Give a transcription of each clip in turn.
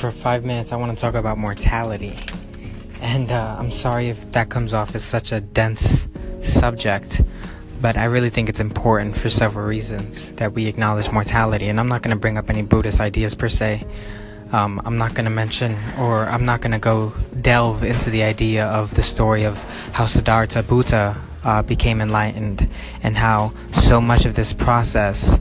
for five minutes, I want to talk about mortality. And uh, I'm sorry if that comes off as such a dense subject, but I really think it's important for several reasons that we acknowledge mortality. And I'm not going to bring up any Buddhist ideas per se. Um, I'm not going to mention or I'm not going to go delve into the idea of the story of how Siddhartha Buddha uh, became enlightened and how so much of this process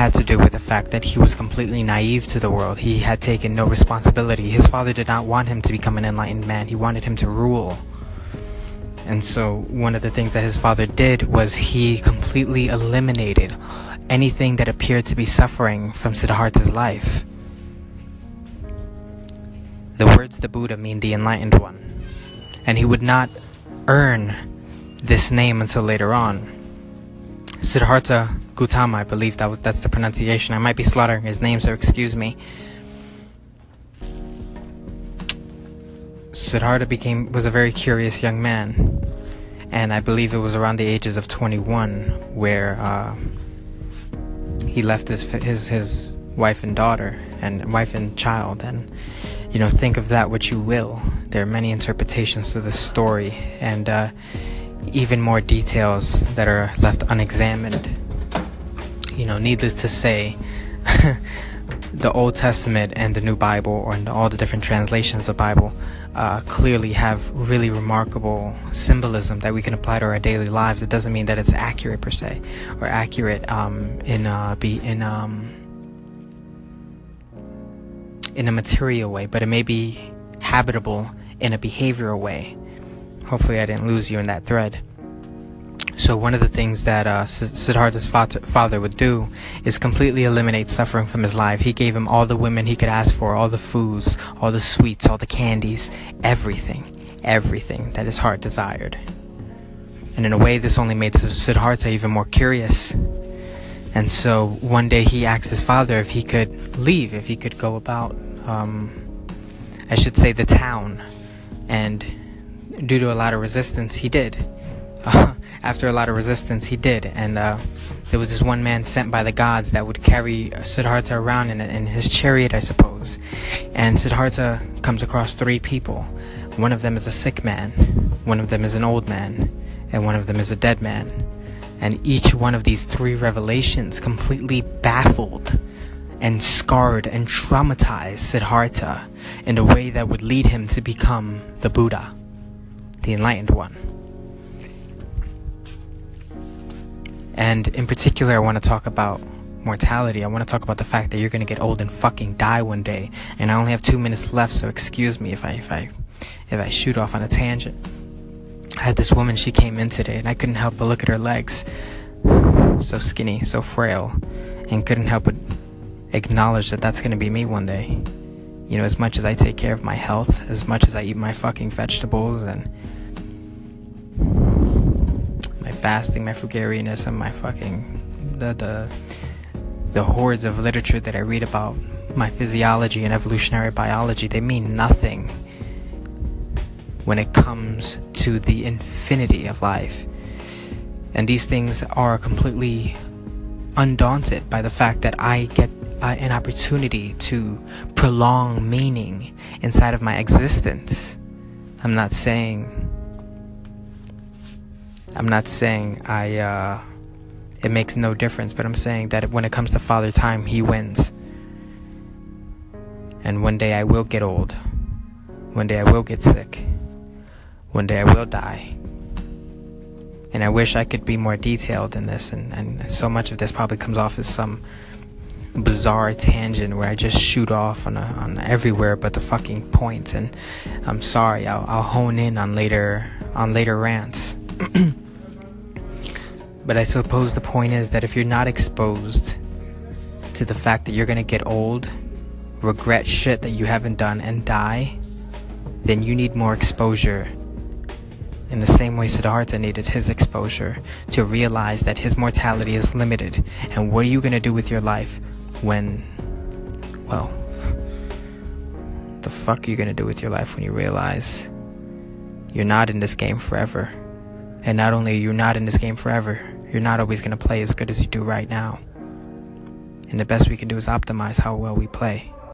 had to do with the fact that he was completely naive to the world. He had taken no responsibility. His father did not want him to become an enlightened man, he wanted him to rule. And so, one of the things that his father did was he completely eliminated anything that appeared to be suffering from Siddhartha's life. The words the Buddha mean the enlightened one. And he would not earn this name until later on. Siddhartha Gautama, I believe that was, that's the pronunciation. I might be slaughtering his name, so excuse me. Siddhartha became was a very curious young man, and I believe it was around the ages of 21 where uh, he left his his his wife and daughter and wife and child, and you know think of that what you will. There are many interpretations to this story, and uh, even more details that are left unexamined. You know, needless to say, the Old Testament and the New Bible, or all the different translations of the Bible, uh, clearly have really remarkable symbolism that we can apply to our daily lives. It doesn't mean that it's accurate per se, or accurate um, in uh, be in um, in a material way, but it may be habitable in a behavioral way. Hopefully, I didn't lose you in that thread. So, one of the things that uh, Siddhartha's father would do is completely eliminate suffering from his life. He gave him all the women he could ask for, all the foods, all the sweets, all the candies, everything, everything that his heart desired. And in a way, this only made Siddhartha even more curious. And so one day he asked his father if he could leave, if he could go about, um, I should say, the town and due to a lot of resistance, he did. Uh, after a lot of resistance, he did, and uh, there was this one man sent by the gods that would carry Siddhartha around in, in his chariot, I suppose. And Siddhartha comes across three people. One of them is a sick man, one of them is an old man, and one of them is a dead man. And each one of these three revelations completely baffled and scarred and traumatized Siddhartha in a way that would lead him to become the Buddha the enlightened one. And in particular, I want to talk about mortality. I want to talk about the fact that you're going to get old and fucking die one day. And I only have two minutes left, so excuse me if I if I if I shoot off on a tangent. I had this woman. She came in today, and I couldn't help but look at her legs, so skinny, so frail, and couldn't help but acknowledge that that's going to be me one day. You know, as much as I take care of my health, as much as I eat my fucking vegetables and my fasting, my frugarianess, and my fucking the the the hordes of literature that I read about my physiology and evolutionary biology, they mean nothing when it comes to the infinity of life. And these things are completely undaunted by the fact that I get uh, an opportunity to prolong meaning inside of my existence. I'm not saying I'm not saying I uh, it makes no difference, but I'm saying that when it comes to Father Time, he wins. And one day I will get old. One day I will get sick. One day I will die. And I wish I could be more detailed in this, and, and so much of this probably comes off as some bizarre tangent where I just shoot off on, a, on everywhere but the fucking points. And I'm sorry, I'll, I'll hone in on later on later rants. but I suppose the point is that if you're not exposed to the fact that you're gonna get old, regret shit that you haven't done, and die, then you need more exposure. In the same way Siddhartha needed his exposure to realize that his mortality is limited. And what are you to do with your life when, well, the fuck are you gonna do with your life when you realize you're not in this game forever? And not only are you're not in this game forever, you're not always gonna play as good as you do right now. And the best we can do is optimize how well we play.